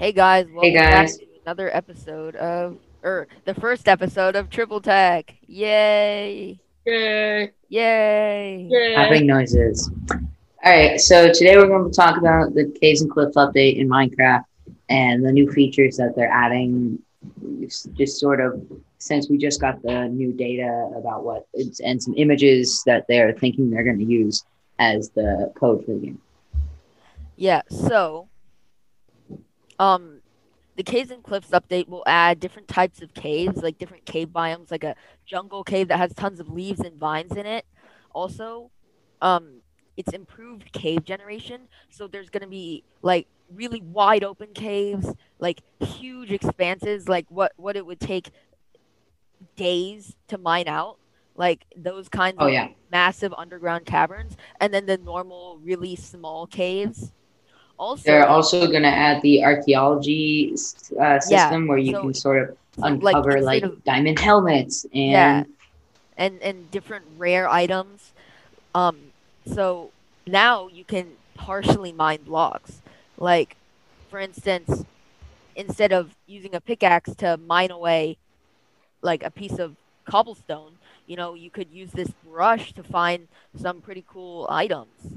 Hey guys, welcome guys. back to another episode of, or the first episode of Triple Tech. Yay! Yay! Yay! Yay! Happening noises. All right, so today we're going to talk about the Caves and Cliffs update in Minecraft and the new features that they're adding. Just just sort of since we just got the new data about what it's and some images that they're thinking they're going to use as the code for the game. Yeah, so, um, the Caves and Cliffs update will add different types of caves, like different cave biomes, like a jungle cave that has tons of leaves and vines in it. Also, um, it's improved cave generation, so there's gonna be like really wide open caves, like huge expanses, like what what it would take days to mine out, like those kinds Oh of yeah, massive underground caverns, and then the normal, really small caves. Also, they're also going to add the archaeology uh, system where you so- can sort of so, like, uncover like, of- diamond helmets and Yeah. and and different rare items. Um, so now you can partially mine blocks. Like, for instance, instead of using a pickaxe to mine away like a piece of cobblestone, you know, you could use this brush to find some pretty cool items.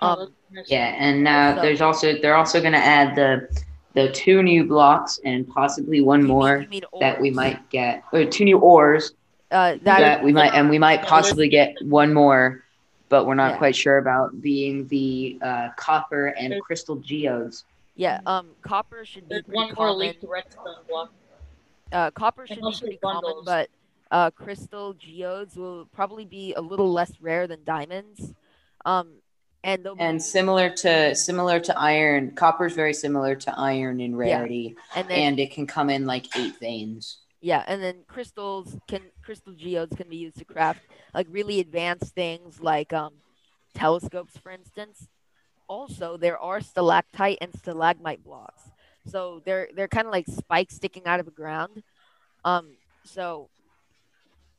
Oh, Um. Yeah, and uh, So- there's also they're also going to add the the two new blocks and possibly one you mean- more you mean that we might get, or two new ores uh, that, that we might, and we might possibly get one more, but we're not Yeah. quite sure about being the uh, copper and There's- crystal geodes. yeah, um, copper should be There's one more leaked redstone block. uh, copper should be also pretty common, but uh, crystal geodes will probably be a little less rare than diamonds. Um, and they'll And similar to similar to iron, copper is very similar to iron in rarity, and then and it can come in like eight veins. yeah, and then crystals can crystal geodes can be used to craft like really advanced things like um, telescopes, for instance. Also, there are stalactite and stalagmite blocks, so they're they're kind of like spikes sticking out of the ground. Um, so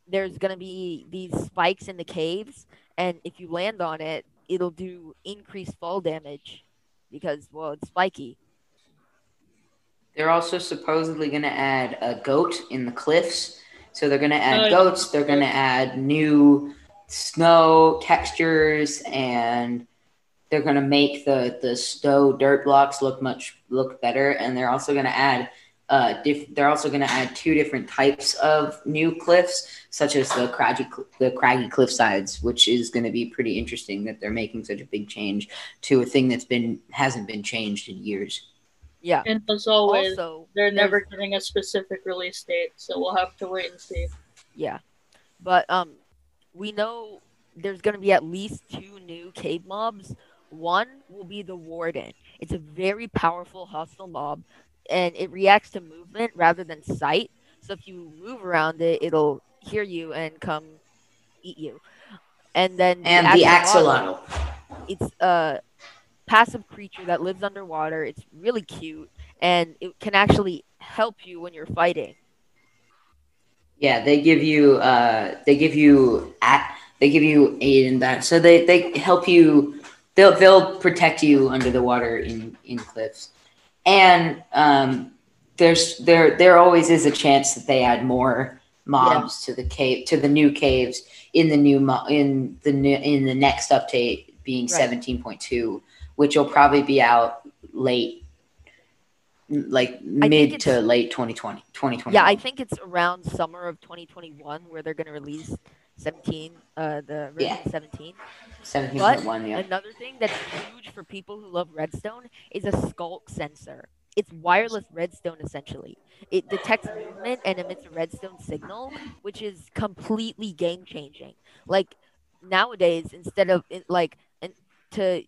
there's gonna be these spikes in the caves, and if you land on it, it'll do increased fall damage because well, it's spiky. They're also supposedly going to add a goat in the cliffs. So they're going to add goats. They're going to add new snow textures, and they're going to make the the snow dirt blocks look much look better. And they're also going to add uh, diff- they're also going to add two different types of new cliffs, such as the craggy cl- the craggy cliff sides, which is going to be pretty interesting that they're making such a big change to a thing that's been hasn't been changed in years. Yeah. And as always, Also, they're never giving a specific release date, so we'll have to wait and see. Yeah, but um, we know there's gonna be at least two new cave mobs. One will be the Warden. It's a very powerful hostile mob, and it reacts to movement rather than sight. So if you move around it, it'll hear you and come eat you. And then And the axolotl, axolotl. it's a passive creature that lives underwater. It's really cute, and it can actually help you when you're fighting. Yeah, they give you uh they give you at they give you aid in that. So they they help you they'll they'll protect you under the water in in cliffs. And um there's there there always is a chance that they add more mobs to the cave to the new caves in the new mo- in the new in the next update being Right. 17.2 which will probably be out late like mid to late 2020 2021 Yeah, I think it's around summer of 2021 where they're going to release 17, uh, the version Yeah. 17. 17.1 yeah Another thing that's huge for people who love redstone is a sculk sensor. It's wireless redstone essentially. It detects movement and emits a redstone signal, which is completely game changing. Like nowadays, instead of it, like to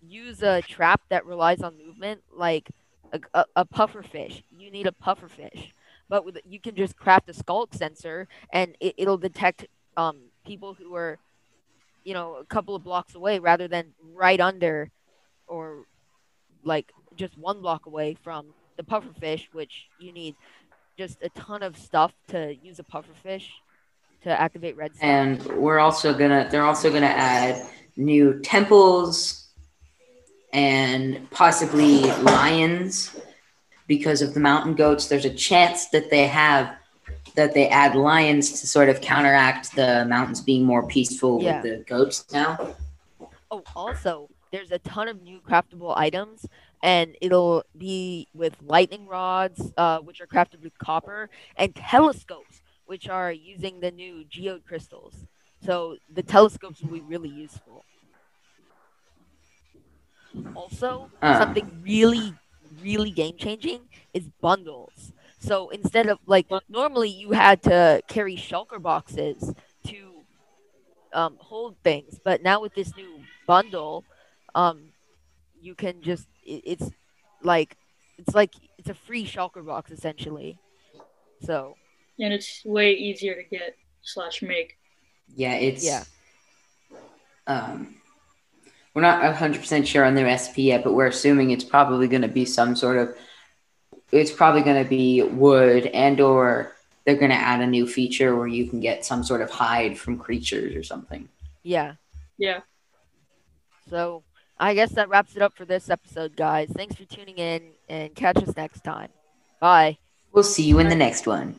use a trap that relies on movement, like a, a, a puffer fish, you need a puffer fish. But with you can just craft a sculk sensor, and it, it'll detect um, people who are you know a couple of blocks away rather than right under or like just one block away from the pufferfish which you need just a ton of stuff to use a pufferfish to activate redstone and we're also gonna they're also gonna add new temples and possibly lions because of the mountain goats. There's a chance that they have that they add lions to sort of counteract the mountains being more peaceful Yeah. with the goats now. Oh, also, there's a ton of new craftable items, and it'll be with lightning rods, uh, which are crafted with copper, and telescopes, which are using the new geode crystals. So the telescopes will be really useful. Also, Uh. something really, really game changing is bundles. So instead of like normally you had to carry shulker boxes to um, hold things, but now with this new bundle, um, you can just it, it's like it's like it's a free shulker box essentially. So and it's way easier to get slash make. Yeah, it's Yeah. Um, we're not hundred percent sure on the recipe yet, but we're assuming it's probably going to be some sort of. It's probably going to be wood, and or they're going to add a new feature where you can get some sort of hide from creatures or something. yeah, Yeah. so I guess that wraps it up for this episode, guys. Thanks for tuning in, and catch us next time. Bye. We'll see you in the next one.